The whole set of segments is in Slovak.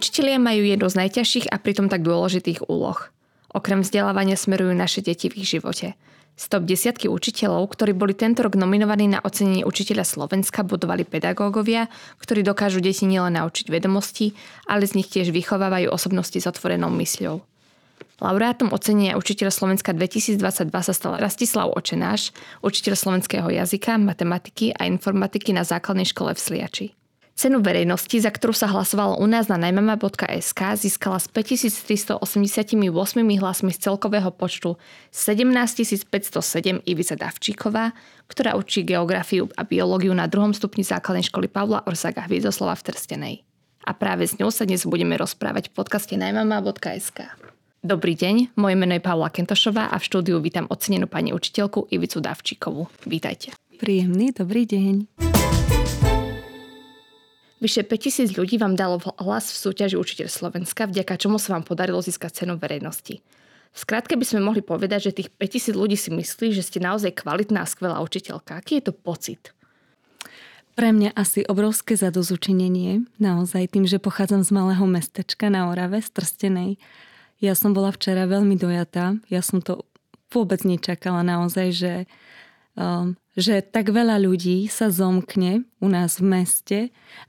Učitelia majú jednu z najťažších a pritom tak dôležitých úloh. Okrem vzdelávania smerujú naše deti v ich živote. Stop desiatky učiteľov, ktorí boli tento rok nominovaní na ocenenie učiteľa Slovenska, budovali pedagógovia, ktorí dokážu deti nielen naučiť vedomosti, ale z nich tiež vychovávajú osobnosti s otvorenou mysľou. Laureátom ocenenia učiteľa Slovenska 2022 sa stal Rastislav Očenáš, učiteľ slovenského jazyka, matematiky a informatiky na základnej škole v Sliači. Cenu verejnosti, za ktorú sa hlasovalo u nás na najmama.sk, získala s 5388 hlasmi z celkového počtu 17 507 Ivica Davčíková, ktorá učí geografiu a biológiu na druhom stupni základnej školy Pavla Orsaga Hviezoslava v Trstenej. A práve s ňou sa dnes budeme rozprávať v podcaste najmama.sk. Dobrý deň, moje meno je Pavla Kentošová a v štúdiu vítam ocenenú pani učiteľku Ivicu Davčíkovú. Vítajte. Príjemný dobrý deň. Vyše 5000 ľudí vám dalo hlas v súťaži Učiteľ Slovenska, vďaka čomu sa vám podarilo získať cenu verejnosti. V skratke by sme mohli povedať, že tých 5000 ľudí si myslí, že ste naozaj kvalitná a skvelá učiteľka. Aký je to pocit? Pre mňa asi obrovské zadozučinenie, naozaj tým, že pochádzam z malého mestečka na Orave, z Trstenej. Ja som bola včera veľmi dojatá, ja som to vôbec nečakala naozaj, že um, že tak veľa ľudí sa zomkne u nás v meste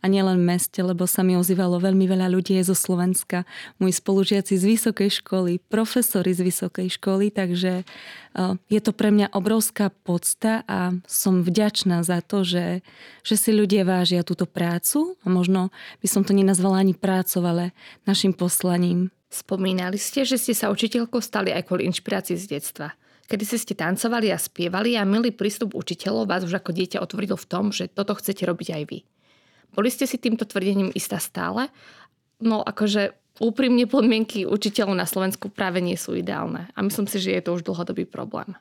a nielen v meste, lebo sa mi ozývalo veľmi veľa ľudí zo Slovenska, moji spolužiaci z vysokej školy, profesori z vysokej školy, takže je to pre mňa obrovská podsta a som vďačná za to, že, že si ľudia vážia túto prácu. A možno by som to nenazvala ani prácou, ale našim poslaním. Spomínali ste, že ste sa učiteľkou stali aj kvôli inšpirácii z detstva kedy ste tancovali a spievali a milý prístup učiteľov vás už ako dieťa otvoril v tom, že toto chcete robiť aj vy. Boli ste si týmto tvrdením istá stále? No akože úprimne podmienky učiteľov na Slovensku práve nie sú ideálne. A myslím si, že je to už dlhodobý problém.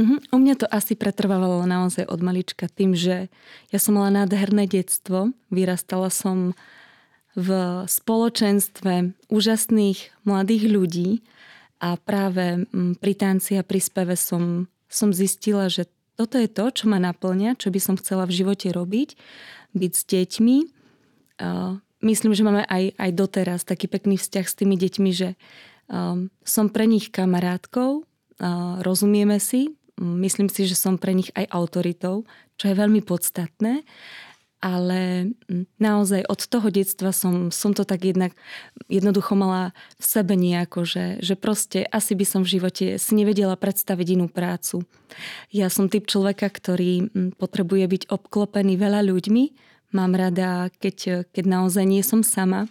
Uh-huh. U mňa to asi pretrvávalo naozaj od malička tým, že ja som mala nádherné detstvo. Vyrastala som v spoločenstve úžasných mladých ľudí, a práve mm, pri tanci a pri speve som, som zistila, že toto je to, čo ma naplňa, čo by som chcela v živote robiť, byť s deťmi. Myslím, že máme aj, aj doteraz taký pekný vzťah s tými deťmi, že um, som pre nich kamarátkou, rozumieme si, myslím si, že som pre nich aj autoritou, čo je veľmi podstatné ale naozaj od toho detstva som, som to tak jednak jednoducho mala v sebe nejako, že, že proste asi by som v živote si nevedela predstaviť inú prácu. Ja som typ človeka, ktorý potrebuje byť obklopený veľa ľuďmi. Mám rada, keď, keď naozaj nie som sama.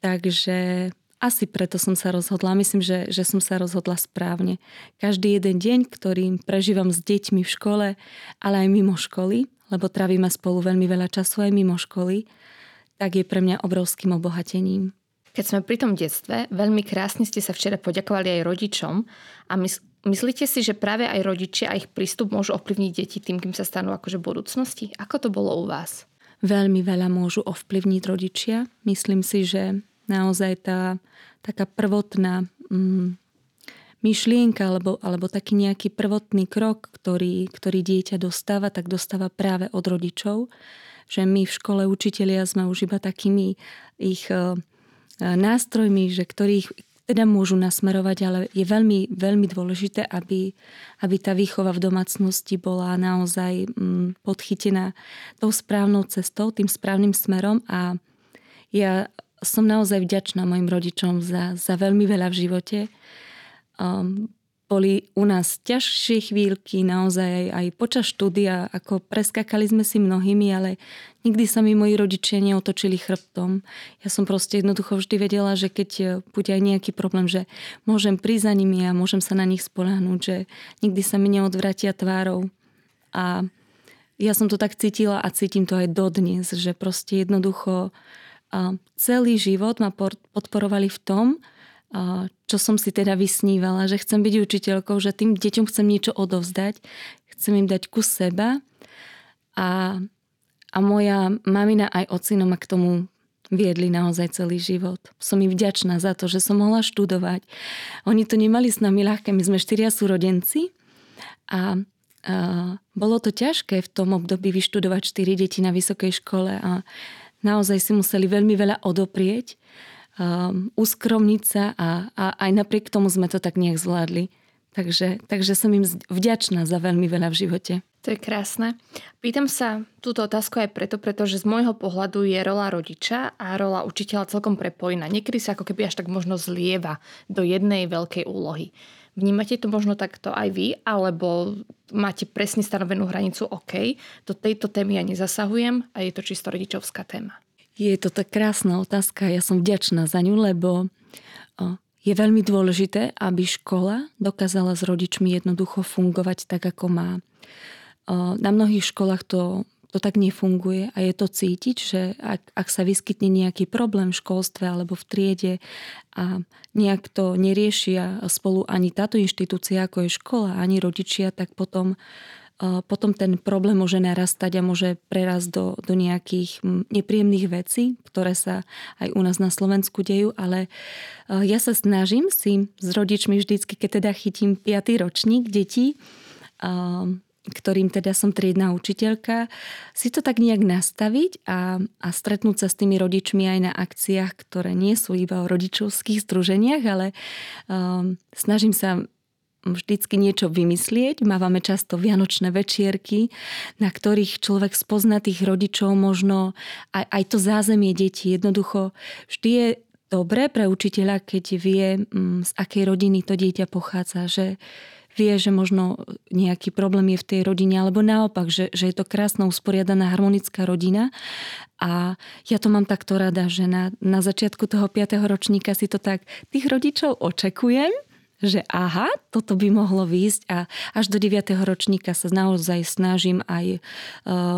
Takže asi preto som sa rozhodla. Myslím, že, že som sa rozhodla správne. Každý jeden deň, ktorý prežívam s deťmi v škole, ale aj mimo školy, lebo trávime spolu veľmi veľa času aj mimo školy, tak je pre mňa obrovským obohatením. Keď sme pri tom detstve, veľmi krásne ste sa včera poďakovali aj rodičom a mys- myslíte si, že práve aj rodičia a ich prístup môžu ovplyvniť deti tým, kým sa stanú akože v budúcnosti? Ako to bolo u vás? Veľmi veľa môžu ovplyvniť rodičia. Myslím si, že naozaj tá taká prvotná mm, myšlienka alebo, alebo taký nejaký prvotný krok, ktorý, ktorý dieťa dostáva, tak dostáva práve od rodičov. Že my v škole učitelia sme už iba takými ich e, nástrojmi, že ktorých teda môžu nasmerovať, ale je veľmi, veľmi dôležité, aby, aby tá výchova v domácnosti bola naozaj mm, podchytená tou správnou cestou, tým správnym smerom a ja som naozaj vďačná mojim rodičom za, za veľmi veľa v živote Um, boli u nás ťažšie chvíľky, naozaj aj, aj počas štúdia, ako preskakali sme si mnohými, ale nikdy sa mi moji rodičia neotočili chrbtom. Ja som proste jednoducho vždy vedela, že keď e, bude aj nejaký problém, že môžem prísť za nimi a môžem sa na nich spolahnúť, že nikdy sa mi neodvratia tvárou. A ja som to tak cítila a cítim to aj dodnes, že proste jednoducho celý život ma podporovali v tom, čo som si teda vysnívala, že chcem byť učiteľkou, že tým deťom chcem niečo odovzdať, chcem im dať kus seba a, a moja mamina aj ocino ma k tomu viedli naozaj celý život. Som im vďačná za to, že som mohla študovať. Oni to nemali s nami ľahké, my sme štyria súrodenci a, a bolo to ťažké v tom období vyštudovať štyri deti na vysokej škole a naozaj si museli veľmi veľa odoprieť, um, uskromniť sa a, a aj napriek tomu sme to tak nejak zvládli. Takže, takže som im vďačná za veľmi veľa v živote. To je krásne. Pýtam sa túto otázku aj preto, pretože z môjho pohľadu je rola rodiča a rola učiteľa celkom prepojená. Niekedy sa ako keby až tak možno zlieva do jednej veľkej úlohy. Vnímate to možno takto aj vy, alebo máte presne stanovenú hranicu OK, do tejto témy ja nezasahujem a je to čisto rodičovská téma? Je to tak krásna otázka, ja som vďačná za ňu, lebo je veľmi dôležité, aby škola dokázala s rodičmi jednoducho fungovať tak, ako má. Na mnohých školách to, to tak nefunguje a je to cítiť, že ak, ak sa vyskytne nejaký problém v školstve alebo v triede a nejak to neriešia spolu ani táto inštitúcia, ako je škola, ani rodičia, tak potom potom ten problém môže narastať a môže prerásť do, do nejakých nepríjemných vecí, ktoré sa aj u nás na Slovensku dejú, ale ja sa snažím si s rodičmi vždycky, keď teda chytím 5. ročník detí, ktorým teda som triedna učiteľka, si to tak nejak nastaviť a, a stretnúť sa s tými rodičmi aj na akciách, ktoré nie sú iba o rodičovských združeniach, ale um, snažím sa vždycky niečo vymyslieť. Mávame často vianočné večierky, na ktorých človek spozná tých rodičov, možno aj, aj to zázemie detí. Jednoducho vždy je dobré pre učiteľa, keď vie, mm, z akej rodiny to dieťa pochádza, že vie, že možno nejaký problém je v tej rodine, alebo naopak, že, že je to krásna, usporiadaná, harmonická rodina. A ja to mám takto rada, že na, na začiatku toho 5. ročníka si to tak tých rodičov očekujem, že aha, toto by mohlo výjsť a až do 9. ročníka sa naozaj snažím aj e,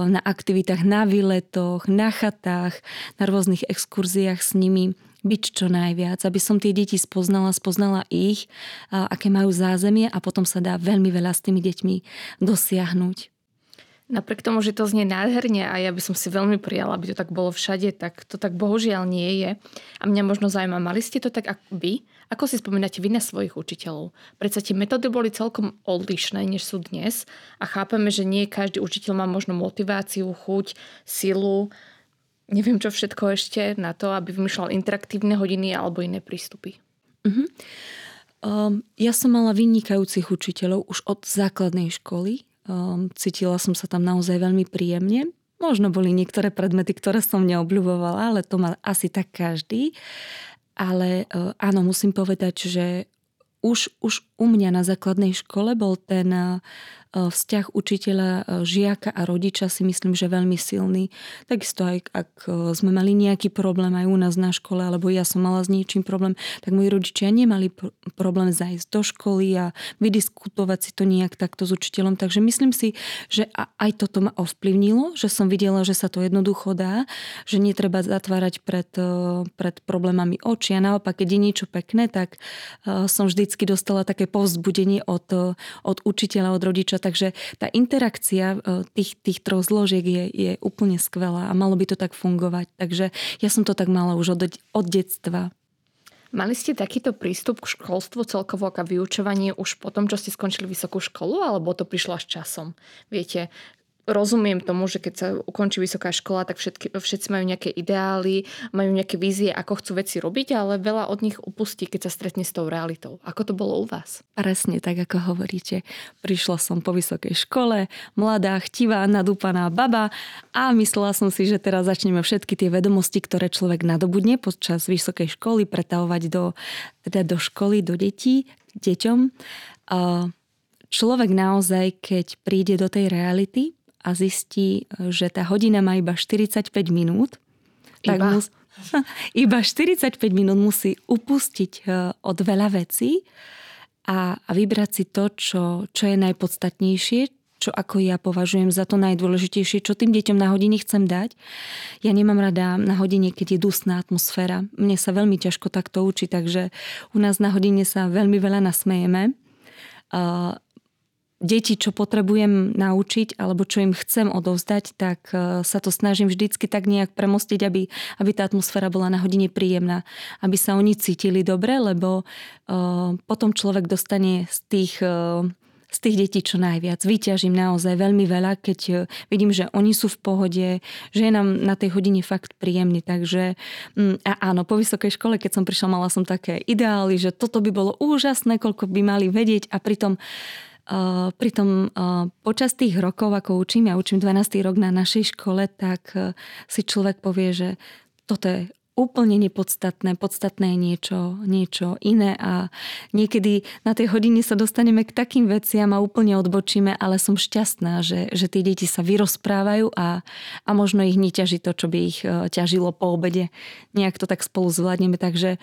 na aktivitách na výletoch, na chatách, na rôznych exkurziách s nimi byť čo najviac, aby som tie deti spoznala, spoznala ich, aké majú zázemie a potom sa dá veľmi veľa s tými deťmi dosiahnuť. Napriek tomu, že to znie nádherne a ja by som si veľmi prijala, aby to tak bolo všade, tak to tak bohužiaľ nie je. A mňa možno zaujíma, mali ste to tak ako vy? Ako si spomínate vy na svojich učiteľov? Predsa tie metódy boli celkom odlišné, než sú dnes a chápeme, že nie každý učiteľ má možno motiváciu, chuť, silu, neviem čo všetko ešte na to, aby vymýšľal interaktívne hodiny alebo iné prístupy. Uh-huh. Um, ja som mala vynikajúcich učiteľov už od základnej školy Um, cítila som sa tam naozaj veľmi príjemne. Možno boli niektoré predmety, ktoré som neobľúbovala, ale to má asi tak každý. Ale uh, áno, musím povedať, že už, už u mňa na základnej škole bol ten E, vzťah učiteľa, e, žiaka a rodiča si myslím, že veľmi silný. Takisto aj ak e, sme mali nejaký problém aj u nás na škole, alebo ja som mala s niečím problém, tak moji rodičia nemali problém zajsť do školy a vydiskutovať si to nejak takto s učiteľom. Takže myslím si, že aj toto ma ovplyvnilo, že som videla, že sa to jednoducho dá, že netreba zatvárať pred, pred problémami oči a naopak, keď je niečo pekné, tak som vždycky dostala také povzbudenie od, od učiteľa, od rodiča, takže tá interakcia e, tých, tých troch zložiek je, je úplne skvelá a malo by to tak fungovať. Takže ja som to tak mala už od, od detstva. Mali ste takýto prístup k školstvu celkovo a vyučovanie už po tom, čo ste skončili vysokú školu, alebo to prišlo až časom? Viete, rozumiem tomu, že keď sa ukončí vysoká škola, tak všetky, všetci majú nejaké ideály, majú nejaké vízie, ako chcú veci robiť, ale veľa od nich upustí, keď sa stretne s tou realitou. Ako to bolo u vás? Presne tak, ako hovoríte. Prišla som po vysokej škole, mladá, chtivá, nadúpaná baba a myslela som si, že teraz začneme všetky tie vedomosti, ktoré človek nadobudne počas vysokej školy, pretavovať do, teda do školy, do detí, deťom. Človek naozaj, keď príde do tej reality, a zistí, že tá hodina má iba 45 minút, tak iba? Mus, iba 45 minút musí upustiť e, od veľa vecí a, a vybrať si to, čo, čo je najpodstatnejšie, čo ako ja považujem za to najdôležitejšie, čo tým deťom na hodine chcem dať. Ja nemám rada na hodine, keď je dusná atmosféra. Mne sa veľmi ťažko takto učí, takže u nás na hodine sa veľmi veľa nasmejeme deti, čo potrebujem naučiť alebo čo im chcem odovzdať, tak e, sa to snažím vždycky tak nejak premostiť, aby, aby tá atmosféra bola na hodine príjemná. Aby sa oni cítili dobre, lebo uh, potom človek dostane z tých uh, z tých detí čo najviac. Vyťažím naozaj veľmi veľa, keď vidím, že oni sú v pohode, že je nám na tej hodine fakt príjemný. Takže mm, a áno, po vysokej škole, keď som prišla, mala som také ideály, že toto by bolo úžasné, koľko by mali vedieť a pritom pritom uh, počas tých rokov, ako učím, ja učím 12. rok na našej škole, tak uh, si človek povie, že toto je úplne nepodstatné, podstatné je niečo, niečo iné a niekedy na tej hodine sa dostaneme k takým veciam a úplne odbočíme, ale som šťastná, že, že tie deti sa vyrozprávajú a, a možno ich neťaží to, čo by ich ťažilo po obede. Nejak to tak spolu zvládneme, takže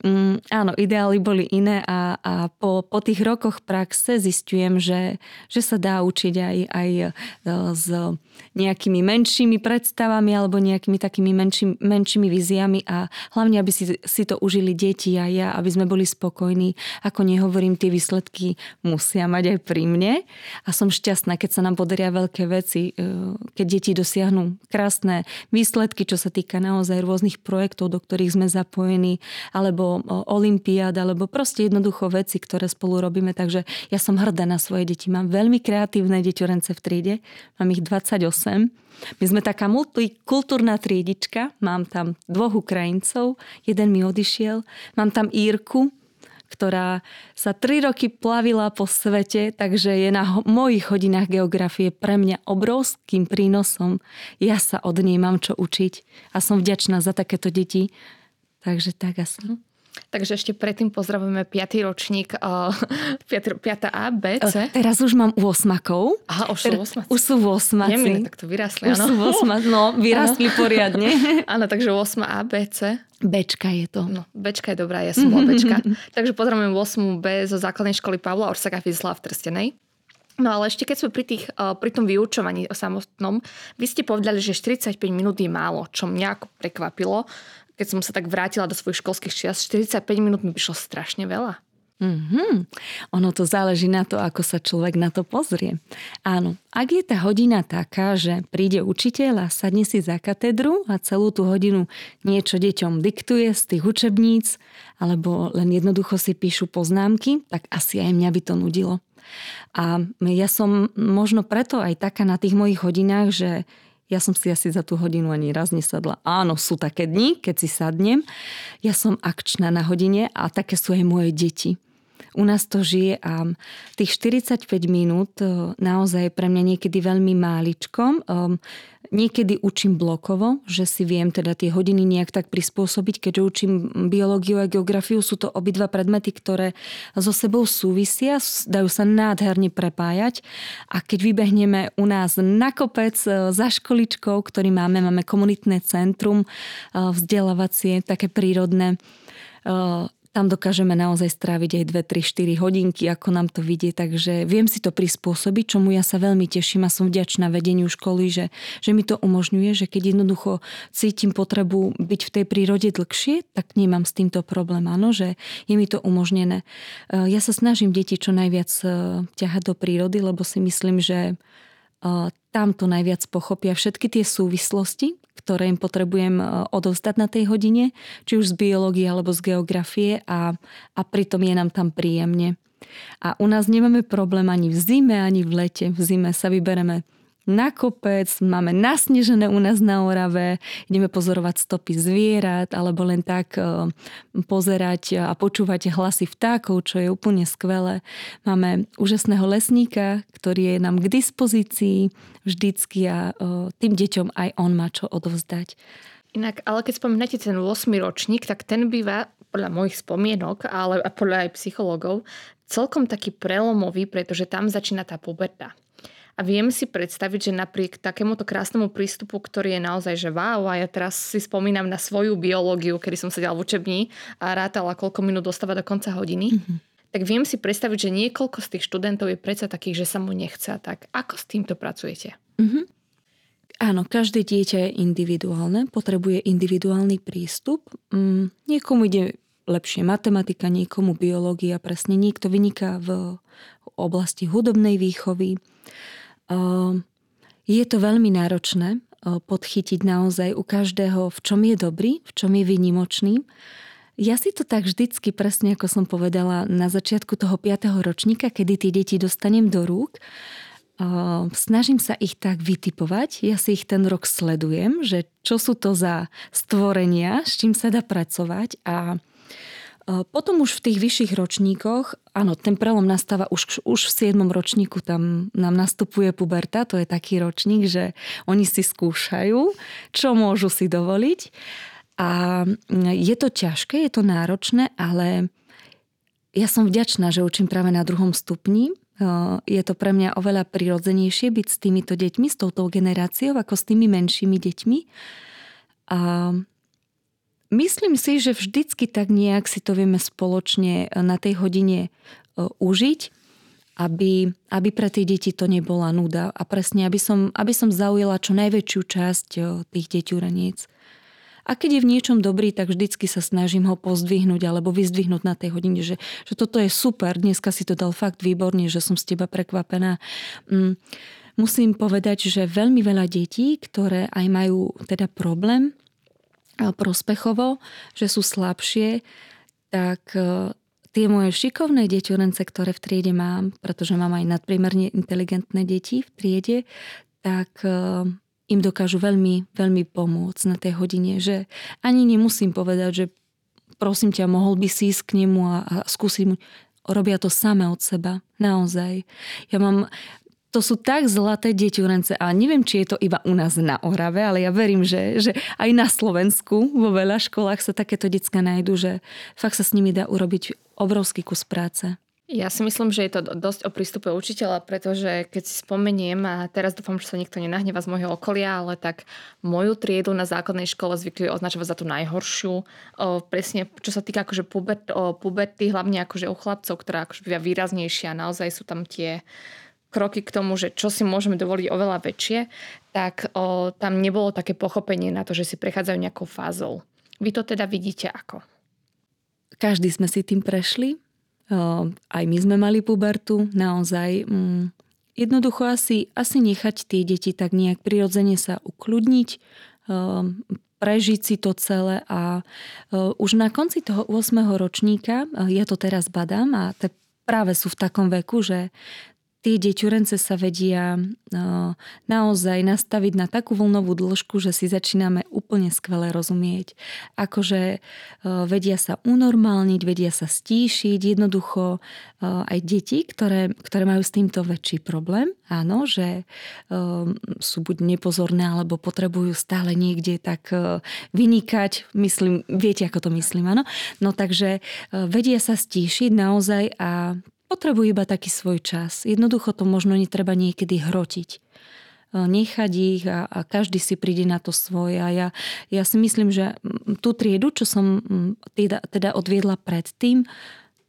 Mm, áno, ideály boli iné a, a po, po tých rokoch praxe zistujem, že, že sa dá učiť aj, aj e, s nejakými menšími predstavami alebo nejakými takými menší, menšími viziami a hlavne, aby si, si to užili deti a ja, aby sme boli spokojní. Ako nehovorím, tie výsledky musia mať aj pri mne a som šťastná, keď sa nám podaria veľké veci, e, keď deti dosiahnu krásne výsledky, čo sa týka naozaj rôznych projektov, do ktorých sme zapojení, alebo olimpiád, alebo proste jednoducho veci, ktoré spolu robíme. Takže ja som hrdá na svoje deti. Mám veľmi kreatívne deťorence v triede. Mám ich 28. My sme taká multikultúrna triedička. Mám tam dvoch Ukrajincov. Jeden mi odišiel. Mám tam Írku, ktorá sa tri roky plavila po svete, takže je na mojich hodinách geografie pre mňa obrovským prínosom. Ja sa od nej mám čo učiť a som vďačná za takéto deti. Takže tak asi. Takže ešte predtým pozdravujeme 5. ročník uh, 5. A, B, C. Uh, teraz už mám 8 Aha, už sú 8 Už sú 8 Jemine, tak to vyrastli, Už sú 8 no, vyrastli ano. poriadne. Áno, takže 8 A, B, C. Bčka je to. No, Bčka je dobrá, ja som bola Bčka. takže pozdravujem 8 B zo základnej školy Pavla Orsaka Vyzla v Trstenej. No ale ešte keď sme pri, tých, pri tom vyučovaní samotnom, vy ste povedali, že 45 minút je málo, čo mňa ako prekvapilo keď som sa tak vrátila do svojich školských čias, 45 minút mi prišlo strašne veľa. Mm-hmm. Ono to záleží na to, ako sa človek na to pozrie. Áno, ak je tá hodina taká, že príde učiteľ a sadne si za katedru a celú tú hodinu niečo deťom diktuje z tých učebníc, alebo len jednoducho si píšu poznámky, tak asi aj mňa by to nudilo. A ja som možno preto aj taká na tých mojich hodinách, že ja som si asi za tú hodinu ani raz nesadla. Áno, sú také dni, keď si sadnem. Ja som akčná na hodine a také sú aj moje deti. U nás to žije a tých 45 minút e, naozaj pre mňa niekedy veľmi máličkom. Ehm, niekedy učím blokovo, že si viem teda tie hodiny nejak tak prispôsobiť, keďže učím biológiu a geografiu. Sú to obidva predmety, ktoré so sebou súvisia, dajú sa nádherne prepájať. A keď vybehneme u nás na kopec e, za školičkou, ktorý máme, máme komunitné centrum vzdelávacie, také prírodné, tam dokážeme naozaj stráviť aj 2, 3, 4 hodinky, ako nám to vidie, takže viem si to prispôsobiť, čomu ja sa veľmi teším a som vďačná vedeniu školy, že, že mi to umožňuje, že keď jednoducho cítim potrebu byť v tej prírode dlhšie, tak nemám s týmto problém, áno, že je mi to umožnené. E, ja sa snažím deti čo najviac e, ťahať do prírody, lebo si myslím, že e, tam to najviac pochopia všetky tie súvislosti, ktoré im potrebujem e, odovzdať na tej hodine, či už z biológie alebo z geografie a, a pritom je nám tam príjemne. A u nás nemáme problém ani v zime, ani v lete. V zime sa vybereme na kopec, máme nasnežené u nás na Orave, ideme pozorovať stopy zvierat alebo len tak e, pozerať a počúvať hlasy vtákov, čo je úplne skvelé. Máme úžasného lesníka, ktorý je nám k dispozícii vždycky a e, tým deťom aj on má čo odovzdať. Inak, ale keď spomínate ten 8 ročník, tak ten býva podľa mojich spomienok, ale podľa aj psychológov, celkom taký prelomový, pretože tam začína tá puberta. A viem si predstaviť, že napriek takémuto krásnemu prístupu, ktorý je naozaj, že wow, a ja teraz si spomínam na svoju biológiu, kedy som sedela v učebni a rátala, koľko minút dostáva do konca hodiny, mm-hmm. tak viem si predstaviť, že niekoľko z tých študentov je predsa takých, že sa mu nechce. Tak ako s týmto pracujete? Mm-hmm. Áno, každé dieťa je individuálne, potrebuje individuálny prístup. Mm, niekomu ide lepšie matematika, niekomu biológia, presne niekto vyniká v oblasti hudobnej výchovy. Ehm, je to veľmi náročné eh, podchytiť naozaj u každého, v čom je dobrý, v čom je vynimočný. Ja si to tak vždycky, presne ako som povedala, na začiatku toho 5. ročníka, kedy tie deti dostanem do rúk, snažím sa ich tak vytipovať. Ja si ich ten rok sledujem, že čo sú to za stvorenia, s čím sa dá pracovať a potom už v tých vyšších ročníkoch, áno, ten prelom nastáva už, už v 7. ročníku, tam nám nastupuje puberta, to je taký ročník, že oni si skúšajú, čo môžu si dovoliť. A je to ťažké, je to náročné, ale ja som vďačná, že učím práve na druhom stupni. Je to pre mňa oveľa prirodzenejšie byť s týmito deťmi, s touto generáciou, ako s tými menšími deťmi. A Myslím si, že vždycky tak nejak si to vieme spoločne e, na tej hodine e, užiť, aby, aby pre tie deti to nebola nuda a presne, aby som, aby som zaujala čo najväčšiu časť e, tých deťuraníc. A keď je v niečom dobrý, tak vždycky sa snažím ho pozdvihnúť alebo vyzdvihnúť na tej hodine, že, že toto je super, dneska si to dal fakt výborne, že som z teba prekvapená. Mm. Musím povedať, že veľmi veľa detí, ktoré aj majú teda problém prospechovo, že sú slabšie, tak e, tie moje šikovné deťurence, ktoré v triede mám, pretože mám aj nadpriemerne inteligentné deti v triede, tak e, im dokážu veľmi, veľmi pomôcť na tej hodine, že ani nemusím povedať, že prosím ťa, mohol by si ísť k nemu a, a skúsiť mu robia to same od seba. Naozaj. Ja mám to sú tak zlaté deťurence a neviem, či je to iba u nás na Orave, ale ja verím, že, že aj na Slovensku vo veľa školách sa takéto decka nájdu, že fakt sa s nimi dá urobiť obrovský kus práce. Ja si myslím, že je to dosť o prístupe učiteľa, pretože keď si spomeniem, a teraz dúfam, že sa nikto nenahneva z môjho okolia, ale tak moju triedu na základnej škole zvykli označovať za tú najhoršiu. O, presne, čo sa týka akože pubert, puberty, hlavne akože u chlapcov, ktorá akože býva výraznejšia. Naozaj sú tam tie kroky k tomu, že čo si môžeme dovoliť oveľa väčšie, tak o, tam nebolo také pochopenie na to, že si prechádzajú nejakou fázou. Vy to teda vidíte ako? Každý sme si tým prešli. O, aj my sme mali pubertu. Naozaj mm, jednoducho asi, asi nechať tie deti tak nejak prirodzene sa ukludniť, o, prežiť si to celé a už na konci toho 8. ročníka, ja to teraz badám a te práve sú v takom veku, že tie deťurence sa vedia no, naozaj nastaviť na takú vlnovú dĺžku, že si začíname úplne skvele rozumieť. Akože vedia sa unormálniť, vedia sa stíšiť, jednoducho aj deti, ktoré, ktoré majú s týmto väčší problém, áno, že sú buď nepozorné, alebo potrebujú stále niekde tak vynikať, myslím, viete, ako to myslím, áno? No takže vedia sa stíšiť naozaj a potrebujú iba taký svoj čas. Jednoducho to možno netreba niekedy hrotiť. E, nechať ich a, a každý si príde na to svoje. A ja, ja si myslím, že tú triedu, čo som teda, teda odviedla predtým,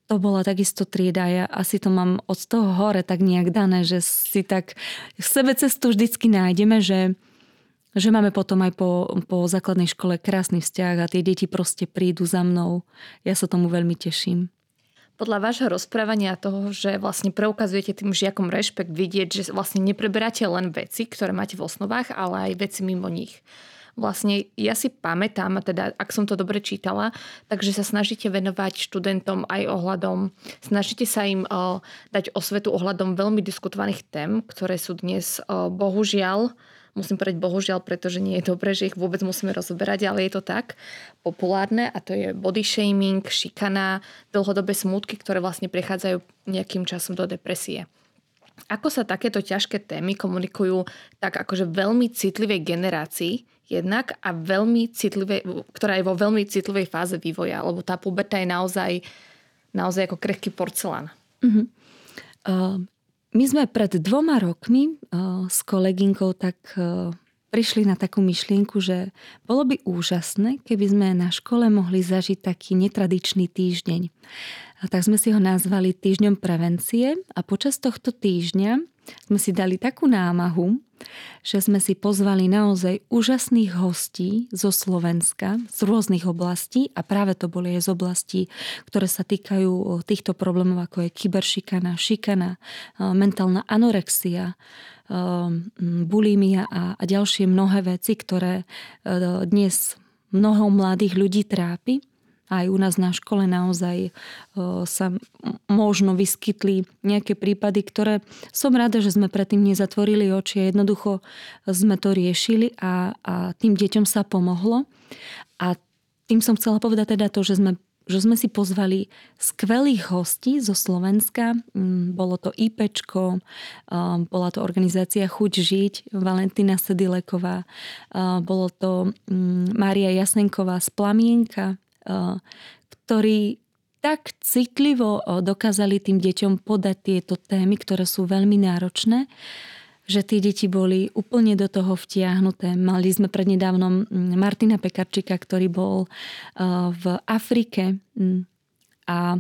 to bola takisto trieda. Ja asi to mám od toho hore tak nejak dané, že si tak v sebe cestu vždycky nájdeme, že, že máme potom aj po, po základnej škole krásny vzťah a tie deti proste prídu za mnou. Ja sa tomu veľmi teším podľa vášho rozprávania toho, že vlastne preukazujete tým žiakom rešpekt, vidieť, že vlastne nepreberáte len veci, ktoré máte v osnovách, ale aj veci mimo nich. Vlastne ja si pamätám, teda ak som to dobre čítala, takže sa snažíte venovať študentom aj ohľadom, snažíte sa im o, dať osvetu ohľadom veľmi diskutovaných tém, ktoré sú dnes o, bohužiaľ musím povedať bohužiaľ, pretože nie je dobré, že ich vôbec musíme rozoberať, ale je to tak populárne a to je body shaming, šikana, dlhodobé smutky, ktoré vlastne prechádzajú nejakým časom do depresie. Ako sa takéto ťažké témy komunikujú tak akože veľmi citlivej generácii jednak a veľmi citlivej, ktorá je vo veľmi citlivej fáze vývoja, lebo tá puberta je naozaj, naozaj ako krehký porcelán. Uh-huh. Uh, my sme pred dvoma rokmi uh, s kolegynkou tak uh, prišli na takú myšlienku, že bolo by úžasné, keby sme na škole mohli zažiť taký netradičný týždeň. A tak sme si ho nazvali Týždňom prevencie a počas tohto týždňa sme si dali takú námahu, že sme si pozvali naozaj úžasných hostí zo Slovenska, z rôznych oblastí a práve to boli aj z oblastí, ktoré sa týkajú týchto problémov, ako je kyberšikana, šikana, mentálna anorexia, bulimia a, ďalšie mnohé veci, ktoré dnes mnoho mladých ľudí trápi Aj u nás na škole naozaj sa možno vyskytli nejaké prípady, ktoré som rada, že sme predtým nezatvorili oči jednoducho sme to riešili a, a tým deťom sa pomohlo. A tým som chcela povedať teda to, že sme že sme si pozvali skvelých hostí zo Slovenska. Mm, bolo to IPčko, bola to organizácia Chuť žiť, Valentina Sedileková, bolo to mm, Mária Jasnenková z Plamienka, ktorí tak citlivo dokázali tým deťom podať tieto témy, ktoré sú veľmi náročné že tie deti boli úplne do toho vtiahnuté. Mali sme prednedávnom Martina Pekarčika, ktorý bol uh, v Afrike a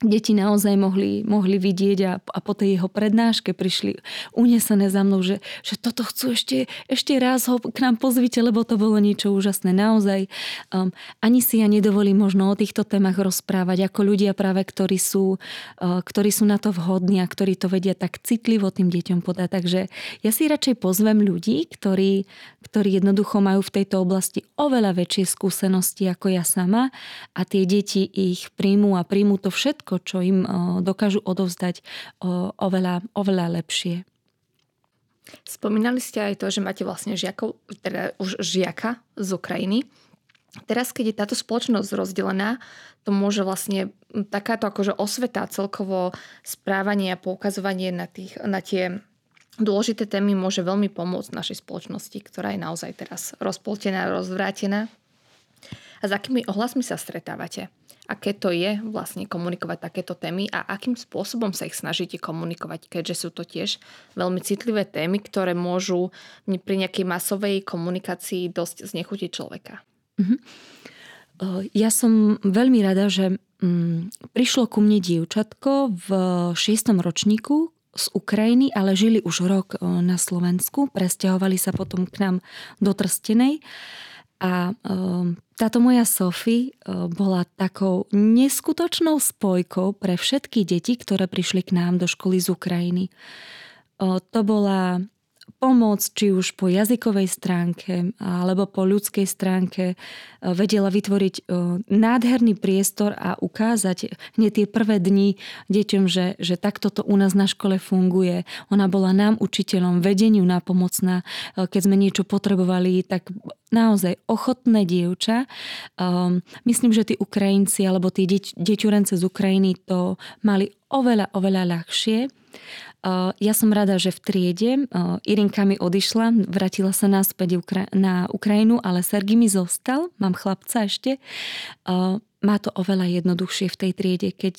deti naozaj mohli, mohli vidieť a, a po tej jeho prednáške prišli unesené za mnou, že, že toto chcú ešte, ešte raz ho k nám pozvite, lebo to bolo niečo úžasné. Naozaj um, ani si ja nedovolím možno o týchto témach rozprávať ako ľudia práve, ktorí sú, uh, ktorí sú na to vhodní a ktorí to vedia tak citlivo tým deťom podať. Takže ja si radšej pozvem ľudí, ktorí, ktorí jednoducho majú v tejto oblasti oveľa väčšie skúsenosti ako ja sama a tie deti ich príjmú a príjmú to všetko všetko, čo im dokážu odovzdať oveľa, oveľa lepšie. Spomínali ste aj to, že máte vlastne žiakov, teda už žiaka z Ukrajiny. Teraz, keď je táto spoločnosť rozdelená, to môže vlastne takáto akože osveta celkovo správanie a poukazovanie na, tých, na tie dôležité témy môže veľmi pomôcť našej spoločnosti, ktorá je naozaj teraz rozpoltená, rozvrátená. A s akými ohlasmi sa stretávate? aké to je vlastne komunikovať takéto témy a akým spôsobom sa ich snažíte komunikovať, keďže sú to tiež veľmi citlivé témy, ktoré môžu pri nejakej masovej komunikácii dosť znechutiť človeka. Mm-hmm. Ja som veľmi rada, že mm, prišlo ku mne dievčatko v šiestom ročníku z Ukrajiny, ale žili už rok na Slovensku, presťahovali sa potom k nám do Trstenej. A táto moja Sophie bola takou neskutočnou spojkou pre všetky deti, ktoré prišli k nám do školy z Ukrajiny. To bola pomoc, či už po jazykovej stránke alebo po ľudskej stránke, e, vedela vytvoriť e, nádherný priestor a ukázať hneď tie prvé dni deťom, že, že takto to u nás na škole funguje. Ona bola nám učiteľom, vedeniu nápomocná. E, keď sme niečo potrebovali, tak naozaj ochotné dievča. myslím, že tí Ukrajinci alebo tí deť, deťurence z Ukrajiny to mali oveľa, oveľa ľahšie. Ja som rada, že v triede Irinka mi odišla, vrátila sa naspäť na Ukrajinu, ale Sergi mi zostal, mám chlapca ešte. Má to oveľa jednoduchšie v tej triede, keď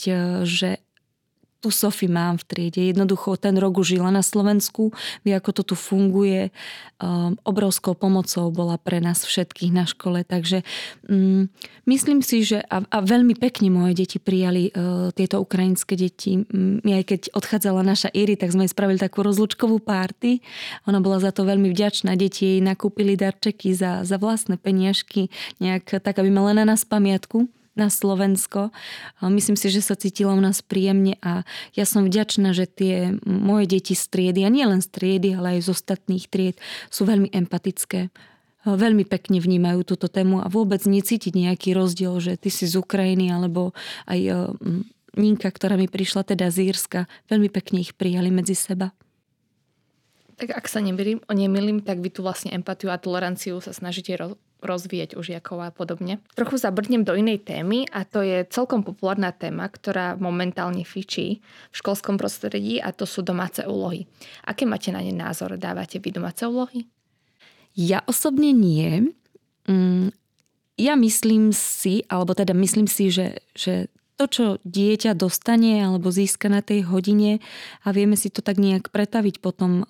tú Sofi mám v triede. Jednoducho ten rok už žila na Slovensku, vie ako to tu funguje. Um, obrovskou pomocou bola pre nás všetkých na škole, takže um, myslím si, že a, a veľmi pekne moje deti prijali uh, tieto ukrajinské deti. Um, aj keď odchádzala naša Iri, tak sme jej spravili takú rozlučkovú párty. Ona bola za to veľmi vďačná. Deti jej nakúpili darčeky za, za vlastné peniažky, nejak tak, aby mala na nás pamiatku na Slovensko. Myslím si, že sa cítila u nás príjemne a ja som vďačná, že tie moje deti z triedy, a nie len z triedy, ale aj z ostatných tried, sú veľmi empatické veľmi pekne vnímajú túto tému a vôbec necítiť nejaký rozdiel, že ty si z Ukrajiny alebo aj Ninka, ktorá mi prišla teda z Írska, veľmi pekne ich prijali medzi seba. Tak ak sa nemýlim, nemýlim, tak vy tu vlastne empatiu a toleranciu sa snažíte rozvíjať už žiakov a podobne. Trochu zabrnem do inej témy a to je celkom populárna téma, ktorá momentálne fičí v školskom prostredí a to sú domáce úlohy. Aké máte na ne názor? Dávate vy domáce úlohy? Ja osobne nie. Mm, ja myslím si, alebo teda myslím si, že, že to, čo dieťa dostane alebo získa na tej hodine a vieme si to tak nejak pretaviť potom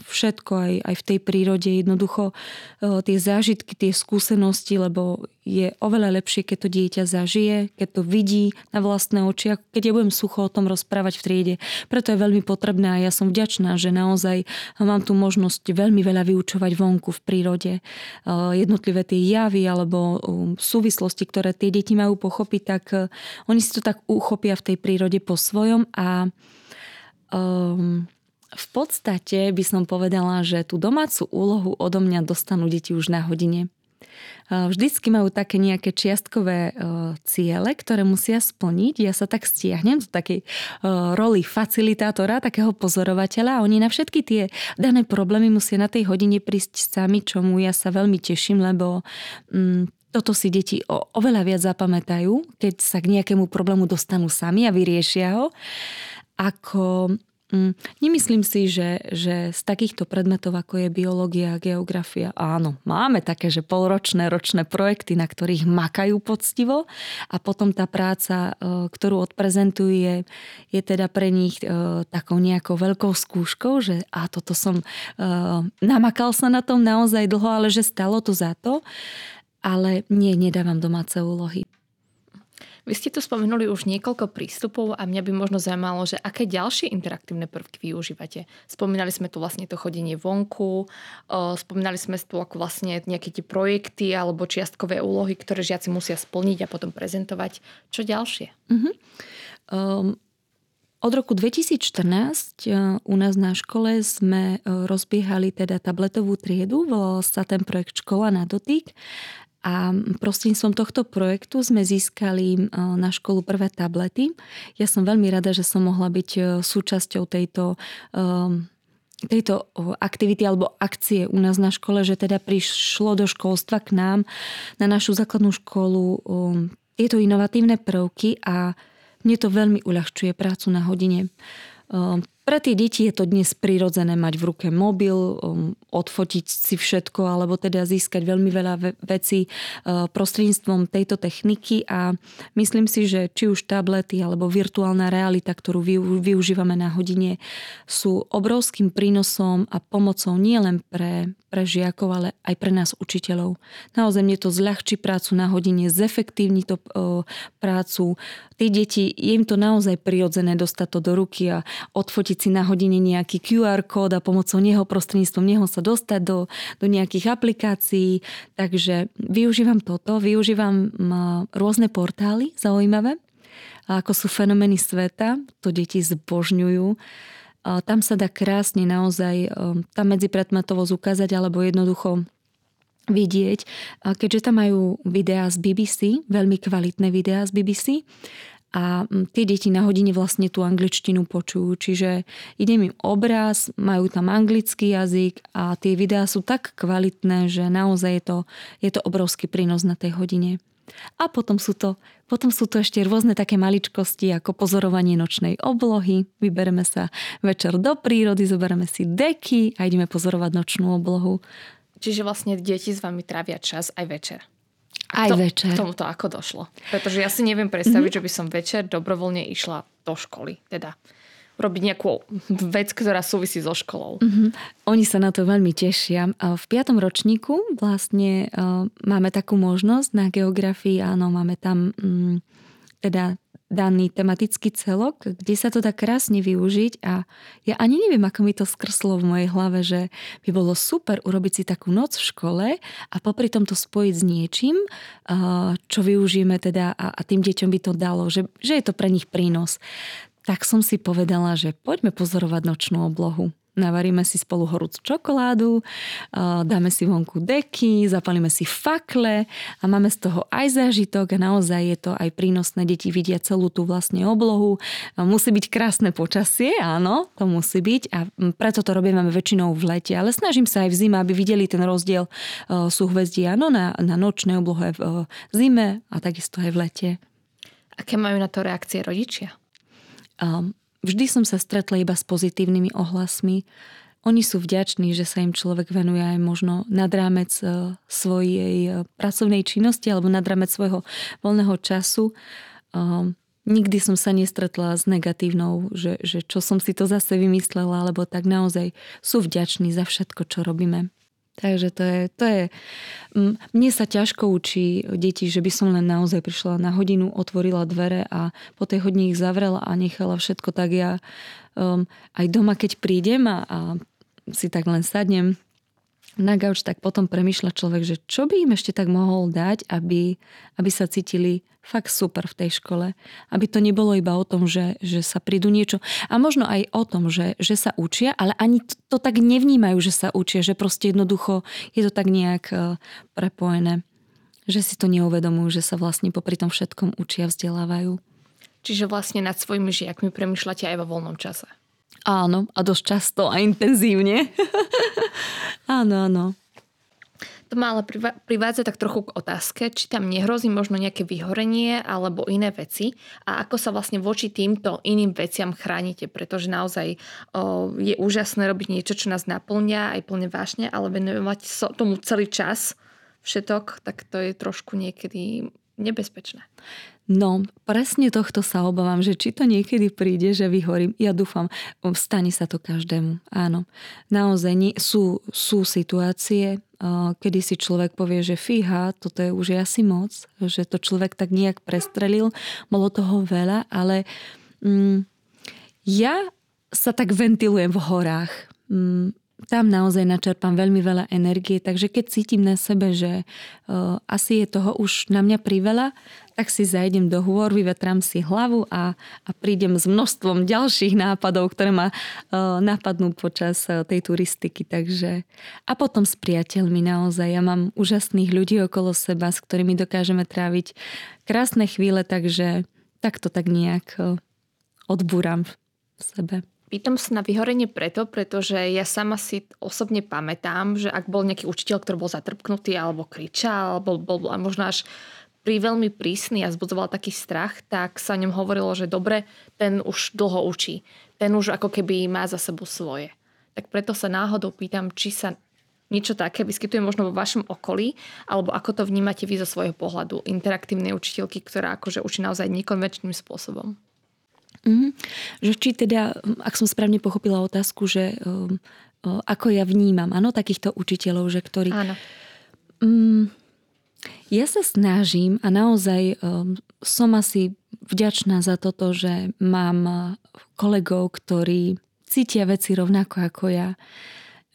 všetko aj, aj v tej prírode. Jednoducho tie zážitky, tie skúsenosti, lebo je oveľa lepšie, keď to dieťa zažije, keď to vidí na vlastné oči, keď ja budem sucho o tom rozprávať v triede. Preto je veľmi potrebné a ja som vďačná, že naozaj mám tu možnosť veľmi veľa vyučovať vonku v prírode. Jednotlivé tie javy alebo um, súvislosti, ktoré tie deti majú pochopiť, tak uh, oni si to tak uchopia v tej prírode po svojom a um, v podstate by som povedala, že tú domácu úlohu odo mňa dostanú deti už na hodine Vždycky majú také nejaké čiastkové ciele, ktoré musia splniť. Ja sa tak stiahnem do takej roli facilitátora, takého pozorovateľa oni na všetky tie dané problémy musia na tej hodine prísť sami, čomu ja sa veľmi teším, lebo mm, toto si deti oveľa viac zapamätajú, keď sa k nejakému problému dostanú sami a vyriešia ho, ako Mm, nemyslím si, že, že z takýchto predmetov, ako je biológia a geografia, áno, máme také, že polročné, ročné projekty, na ktorých makajú poctivo a potom tá práca, e, ktorú odprezentujú, je, je teda pre nich e, takou nejakou veľkou skúškou, že a toto som, e, namakal sa na tom naozaj dlho, ale že stalo to za to. Ale nie, nedávam domáce úlohy. Vy ste tu spomenuli už niekoľko prístupov a mňa by možno zaujímalo, že aké ďalšie interaktívne prvky využívate. Spomínali sme tu vlastne to chodenie vonku, spomínali sme tu ako vlastne nejaké tie projekty alebo čiastkové úlohy, ktoré žiaci musia splniť a potom prezentovať. Čo ďalšie? Uh-huh. Um, od roku 2014 uh, u nás na škole sme uh, rozbiehali teda tabletovú triedu, volal sa ten projekt Škola na dotyk a prostredníctvom tohto projektu sme získali e, na školu prvé tablety. Ja som veľmi rada, že som mohla byť e, súčasťou tejto e, tejto aktivity alebo akcie u nás na škole, že teda prišlo do školstva k nám na našu základnú školu tieto inovatívne prvky a mne to veľmi uľahčuje prácu na hodine. Pre tie deti je to dnes prirodzené mať v ruke mobil, um, odfotiť si všetko alebo teda získať veľmi veľa vecí uh, prostredníctvom tejto techniky a myslím si, že či už tablety alebo virtuálna realita, ktorú využívame na hodine, sú obrovským prínosom a pomocou nielen pre, pre žiakov, ale aj pre nás učiteľov. Naozaj mne to zľahčí prácu na hodine, zefektívni to uh, prácu. Tí deti, je im to naozaj prirodzené dostať to do ruky a odfotiť si na hodine nejaký QR kód a pomocou neho, prostredníctvom neho sa dostať do, do nejakých aplikácií. Takže využívam toto, využívam rôzne portály zaujímavé, ako sú fenomény sveta, to deti zbožňujú. Tam sa dá krásne naozaj tá medzipredmetovosť ukázať alebo jednoducho vidieť, keďže tam majú videá z BBC, veľmi kvalitné videá z BBC, a tie deti na hodine vlastne tú angličtinu počujú. Čiže ide mi obraz, majú tam anglický jazyk a tie videá sú tak kvalitné, že naozaj je to, je to obrovský prínos na tej hodine. A potom sú, to, potom sú to ešte rôzne také maličkosti ako pozorovanie nočnej oblohy. Vybereme sa večer do prírody, zoberieme si deky a ideme pozorovať nočnú oblohu. Čiže vlastne deti s vami trávia čas aj večer. Aj to, večer. K tomuto ako došlo? Pretože ja si neviem predstaviť, mm-hmm. že by som večer dobrovoľne išla do školy. Teda robiť nejakú vec, ktorá súvisí so školou. Mm-hmm. Oni sa na to veľmi tešia. V piatom ročníku vlastne uh, máme takú možnosť na geografii, áno, máme tam um, teda daný tematický celok, kde sa to dá krásne využiť a ja ani neviem, ako mi to skrslo v mojej hlave, že by bolo super urobiť si takú noc v škole a popri tom to spojiť s niečím, čo využijeme teda a tým deťom by to dalo, že, že je to pre nich prínos. Tak som si povedala, že poďme pozorovať nočnú oblohu navaríme si spolu horúcu čokoládu, dáme si vonku deky, zapalíme si fakle a máme z toho aj zážitok a naozaj je to aj prínosné. Deti vidia celú tú vlastne oblohu. Musí byť krásne počasie, áno, to musí byť a preto to robíme väčšinou v lete, ale snažím sa aj v zime, aby videli ten rozdiel sú hvezdí, áno, na, na nočnej oblohe v zime a takisto aj v lete. Aké majú na to reakcie rodičia? Um, Vždy som sa stretla iba s pozitívnymi ohlasmi. Oni sú vďační, že sa im človek venuje aj možno nad rámec e, svojej e, pracovnej činnosti alebo nad rámec svojho voľného času. Ehm, nikdy som sa nestretla s negatívnou, že, že čo som si to zase vymyslela, alebo tak naozaj sú vďační za všetko, čo robíme. Takže to je, to je... Mne sa ťažko učí deti, že by som len naozaj prišla na hodinu, otvorila dvere a po tej hodine ich zavrela a nechala všetko tak ja um, aj doma, keď prídem a, a si tak len sadnem na gauč, tak potom premyšľa človek, že čo by im ešte tak mohol dať, aby, aby sa cítili fakt super v tej škole. Aby to nebolo iba o tom, že, že sa prídu niečo. A možno aj o tom, že, že sa učia, ale ani to, to tak nevnímajú, že sa učia, že proste jednoducho je to tak nejak e, prepojené. Že si to neuvedomujú, že sa vlastne popri tom všetkom učia, vzdelávajú. Čiže vlastne nad svojimi žiakmi premyšľate aj vo voľnom čase. Áno, a dosť často a intenzívne. áno, áno. To ma ale privádza tak trochu k otázke, či tam nehrozí možno nejaké vyhorenie alebo iné veci a ako sa vlastne voči týmto iným veciam chránite, pretože naozaj o, je úžasné robiť niečo, čo nás naplňa aj plne vážne, ale venovať so, tomu celý čas všetok, tak to je trošku niekedy nebezpečné. No, presne tohto sa obávam, že či to niekedy príde, že vyhorím. Ja dúfam, stane sa to každému. Áno. Naozaj nie, sú, sú situácie, kedy si človek povie, že fíha, toto je už asi moc, že to človek tak nejak prestrelil, bolo toho veľa, ale mm, ja sa tak ventilujem v horách. Mm, tam naozaj načerpám veľmi veľa energie, takže keď cítim na sebe, že uh, asi je toho už na mňa priveľa, tak si zajdem do hôr, vyvetrám si hlavu a, a prídem s množstvom ďalších nápadov, ktoré ma uh, napadnú počas uh, tej turistiky. Takže... A potom s priateľmi naozaj. Ja mám úžasných ľudí okolo seba, s ktorými dokážeme tráviť krásne chvíle, takže takto tak nejak uh, odbúram v sebe. Pýtam sa na vyhorenie preto, pretože ja sama si osobne pamätám, že ak bol nejaký učiteľ, ktorý bol zatrpknutý alebo kričal, alebo bol, bol možno až pri veľmi prísny a zbudzoval taký strach, tak sa ňom hovorilo, že dobre, ten už dlho učí. Ten už ako keby má za sebou svoje. Tak preto sa náhodou pýtam, či sa niečo také vyskytuje možno vo vašom okolí, alebo ako to vnímate vy zo svojho pohľadu interaktívnej učiteľky, ktorá akože učí naozaj nekonvenčným spôsobom. Mm, že či teda, ak som správne pochopila otázku, že um, um, ako ja vnímam, áno, takýchto učiteľov, že ktorí... Áno. Um, ja sa snažím a naozaj um, som asi vďačná za toto, že mám uh, kolegov, ktorí cítia veci rovnako ako ja.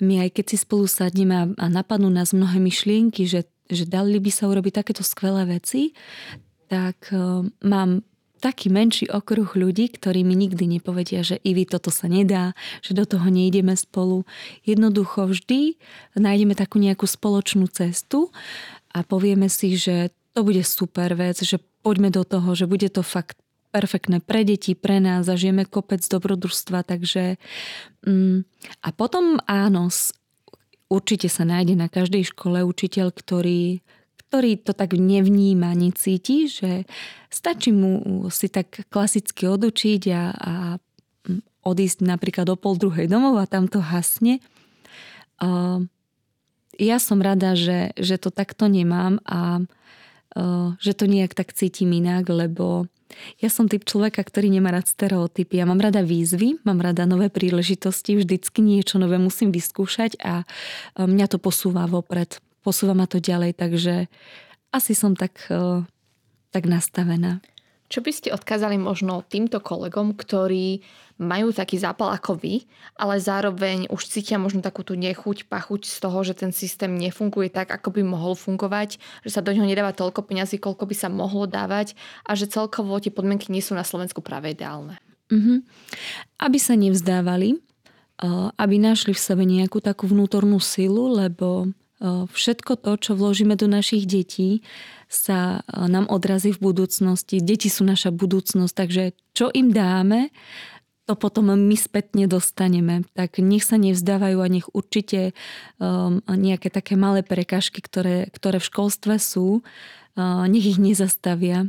My aj keď si spolu sadneme a, a napadnú nás mnohé myšlienky, že, že dali by sa urobiť takéto skvelé veci, tak um, mám taký menší okruh ľudí, ktorí mi nikdy nepovedia, že Ivi, toto sa nedá, že do toho nejdeme spolu. Jednoducho vždy nájdeme takú nejakú spoločnú cestu a povieme si, že to bude super vec, že poďme do toho, že bude to fakt perfektné pre deti, pre nás, zažijeme kopec dobrodružstva, takže mm, a potom áno, určite sa nájde na každej škole učiteľ, ktorý ktorý to tak nevníma, necíti, že stačí mu si tak klasicky odučiť a, a odísť napríklad o pol druhej domov a tam to hasne. Ja som rada, že, že to takto nemám a že to nejak tak cítim inak, lebo ja som typ človeka, ktorý nemá rád stereotypy. Ja mám rada výzvy, mám rada nové príležitosti, vždycky niečo nové musím vyskúšať a mňa to posúva vopred posúva ma to ďalej, takže asi som tak, e, tak nastavená. Čo by ste odkázali možno týmto kolegom, ktorí majú taký zápal ako vy, ale zároveň už cítia možno takú tú nechuť, pachuť z toho, že ten systém nefunguje tak, ako by mohol fungovať, že sa do neho nedáva toľko peňazí, koľko by sa mohlo dávať a že celkovo tie podmienky nie sú na Slovensku práve ideálne. Mm-hmm. Aby sa nevzdávali, e, aby našli v sebe nejakú takú vnútornú silu, lebo všetko to, čo vložíme do našich detí, sa nám odrazí v budúcnosti. Deti sú naša budúcnosť, takže čo im dáme, to potom my spätne dostaneme. Tak nech sa nevzdávajú a nech určite um, nejaké také malé prekažky, ktoré, ktoré v školstve sú, uh, nech ich nezastavia.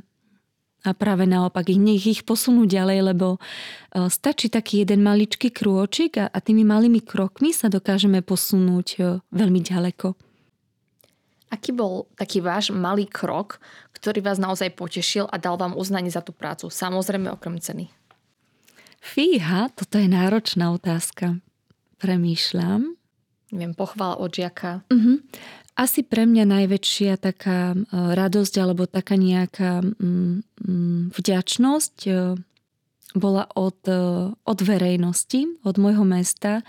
A práve naopak, nech ich posunú ďalej, lebo uh, stačí taký jeden maličký krôčik a, a tými malými krokmi sa dokážeme posunúť uh, veľmi ďaleko. Aký bol taký váš malý krok, ktorý vás naozaj potešil a dal vám uznanie za tú prácu? Samozrejme okrem ceny. Fíha, toto je náročná otázka. Premýšľam. Neviem, pochvala od žiaka. Uh-huh. Asi pre mňa najväčšia taká e, radosť alebo taká nejaká mm, mm, vďačnosť e, bola od, od verejnosti, od môjho mesta.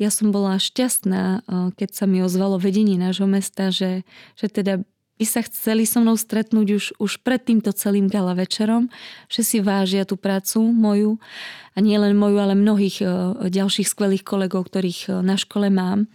Ja som bola šťastná, keď sa mi ozvalo vedenie nášho mesta, že, že teda by sa chceli so mnou stretnúť už, už pred týmto celým gala večerom, že si vážia tú prácu moju a nie moju, ale mnohých ďalších skvelých kolegov, ktorých na škole mám.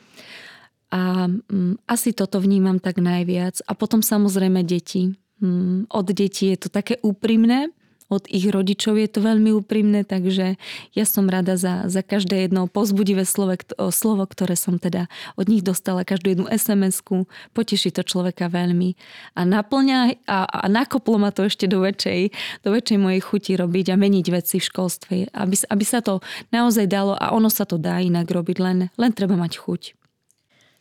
A um, asi toto vnímam tak najviac. A potom samozrejme deti. Um, od detí je to také úprimné, od ich rodičov je to veľmi úprimné, takže ja som rada za, za každé jedno pozbudivé slovo, slovo, ktoré som teda od nich dostala, každú jednu SMS-ku. Poteší to človeka veľmi. A naplňa a, a nakoplo ma to ešte do väčšej, do väčšej mojej chuti robiť a meniť veci v školstve, aby, aby sa to naozaj dalo a ono sa to dá inak robiť, len, len treba mať chuť.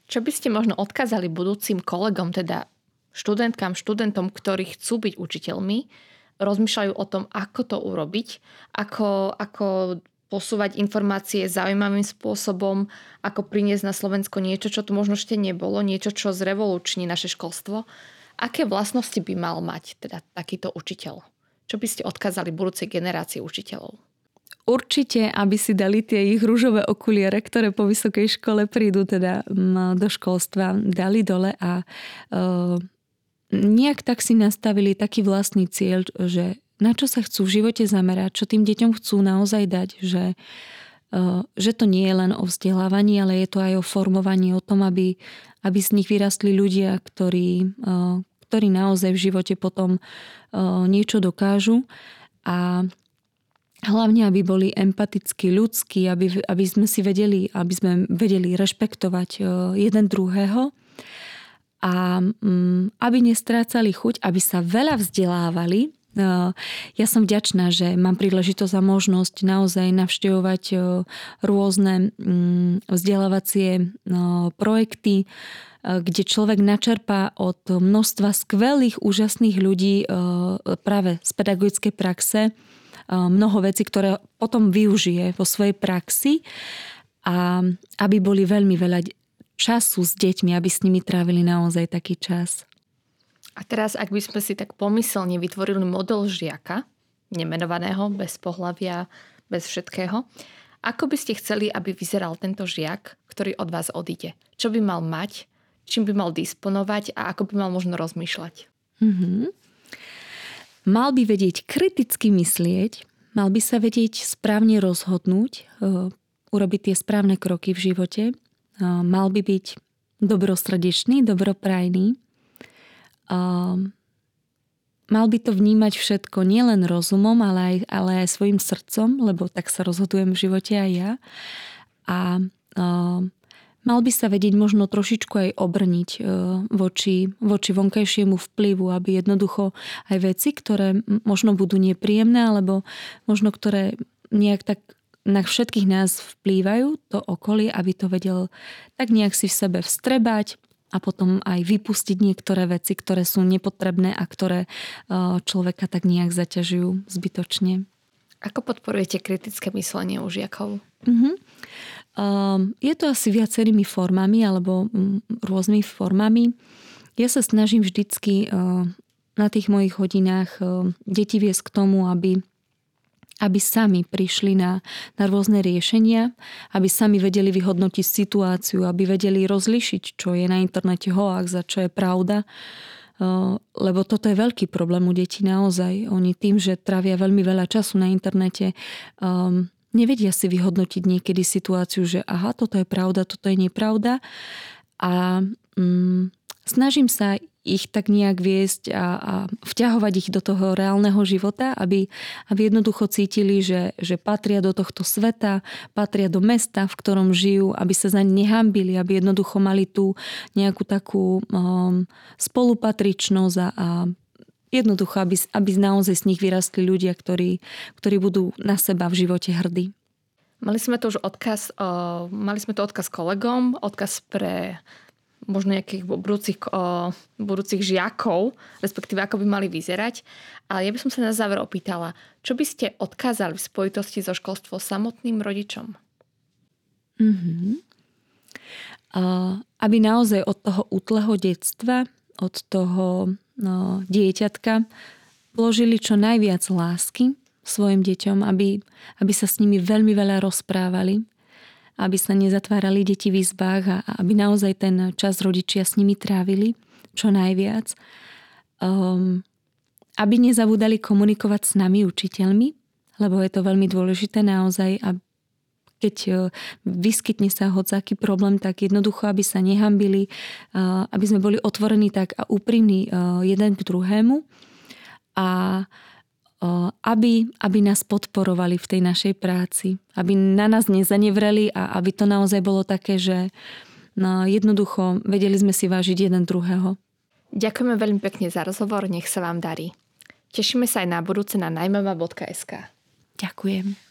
Čo by ste možno odkázali budúcim kolegom, teda študentkám, študentom, ktorí chcú byť učiteľmi, rozmýšľajú o tom, ako to urobiť, ako, ako posúvať informácie zaujímavým spôsobom, ako priniesť na Slovensko niečo, čo tu možno ešte nebolo, niečo, čo zrevoluční naše školstvo. Aké vlastnosti by mal mať teda takýto učiteľ? Čo by ste odkázali budúcej generácii učiteľov? Určite, aby si dali tie ich rúžové okuliare, ktoré po vysokej škole prídu teda do školstva, dali dole a uh, nejak tak si nastavili taký vlastný cieľ, že na čo sa chcú v živote zamerať, čo tým deťom chcú naozaj dať, že, uh, že to nie je len o vzdelávaní, ale je to aj o formovaní, o tom, aby, aby z nich vyrastli ľudia, ktorí, uh, ktorí naozaj v živote potom niečo dokážu. A hlavne, aby boli empatickí, ľudskí, aby, aby sme si vedeli, aby sme vedeli rešpektovať e, jeden druhého a mm, aby nestrácali chuť, aby sa veľa vzdelávali. E, ja som vďačná, že mám príležitosť a možnosť naozaj navštevovať e, rôzne mm, vzdelávacie projekty, kde človek načerpá od množstva skvelých, úžasných ľudí práve z pedagogickej praxe mnoho vecí, ktoré potom využije vo svojej praxi a aby boli veľmi veľa času s deťmi, aby s nimi trávili naozaj taký čas. A teraz, ak by sme si tak pomyselne vytvorili model žiaka, nemenovaného, bez pohľavia, bez všetkého, ako by ste chceli, aby vyzeral tento žiak, ktorý od vás odíde? Čo by mal mať, čím by mal disponovať a ako by mal možno rozmýšľať? Mm-hmm. Mal by vedieť kriticky myslieť, mal by sa vedieť správne rozhodnúť, e, urobiť tie správne kroky v živote, e, mal by byť dobrosrdečný, dobroprajný, e, mal by to vnímať všetko nielen rozumom, ale aj, ale aj svojim srdcom, lebo tak sa rozhodujem v živote aj ja. A mal by sa vedieť možno trošičku aj obrniť e, voči, voči vonkajšiemu vplyvu, aby jednoducho aj veci, ktoré možno budú nepríjemné, alebo možno ktoré nejak tak na všetkých nás vplývajú, to okolie, aby to vedel tak nejak si v sebe vstrebať a potom aj vypustiť niektoré veci, ktoré sú nepotrebné a ktoré e, človeka tak nejak zaťažujú zbytočne. Ako podporujete kritické myslenie u žiakov? Mm-hmm. Um, je to asi viacerými formami alebo um, rôznymi formami. Ja sa snažím vždycky uh, na tých mojich hodinách uh, deti viesť k tomu, aby aby sami prišli na, na rôzne riešenia, aby sami vedeli vyhodnotiť situáciu, aby vedeli rozlišiť, čo je na internete hoax a čo je pravda. Uh, lebo toto je veľký problém u detí naozaj. Oni tým, že trávia veľmi veľa času na internete, um, nevedia si vyhodnotiť niekedy situáciu, že aha, toto je pravda, toto je nepravda. A mm, snažím sa ich tak nejak viesť a, a vťahovať ich do toho reálneho života, aby, aby jednoducho cítili, že, že patria do tohto sveta, patria do mesta, v ktorom žijú, aby sa za ne nehambili, aby jednoducho mali tú nejakú takú um, spolupatričnosť a, a Jednoducho, aby, aby naozaj z nich vyrastli ľudia, ktorí, ktorí budú na seba v živote hrdí. Mali sme to už odkaz, uh, mali sme to odkaz kolegom, odkaz pre možno nejakých budúcich, uh, budúcich žiakov, respektíve ako by mali vyzerať. Ale ja by som sa na záver opýtala, čo by ste odkázali v spojitosti so školstvom samotným rodičom? Mm-hmm. Uh, aby naozaj od toho útleho detstva, od toho no, dieťatka vložili čo najviac lásky svojim deťom, aby, aby sa s nimi veľmi veľa rozprávali, aby sa nezatvárali deti v izbách a, aby naozaj ten čas rodičia s nimi trávili čo najviac. Um, aby nezabúdali komunikovať s nami, učiteľmi, lebo je to veľmi dôležité naozaj, a keď e, vyskytne sa hocaký problém, tak jednoducho, aby sa nehambili, aby sme boli otvorení tak a úprimní e, jeden k druhému a e, aby, aby nás podporovali v tej našej práci, aby na nás nezanevreli a aby to naozaj bolo také, že no, jednoducho vedeli sme si vážiť jeden druhého. Ďakujeme veľmi pekne za rozhovor, nech sa vám darí. Tešíme sa aj na budúce na najmama.sk. Ďakujem.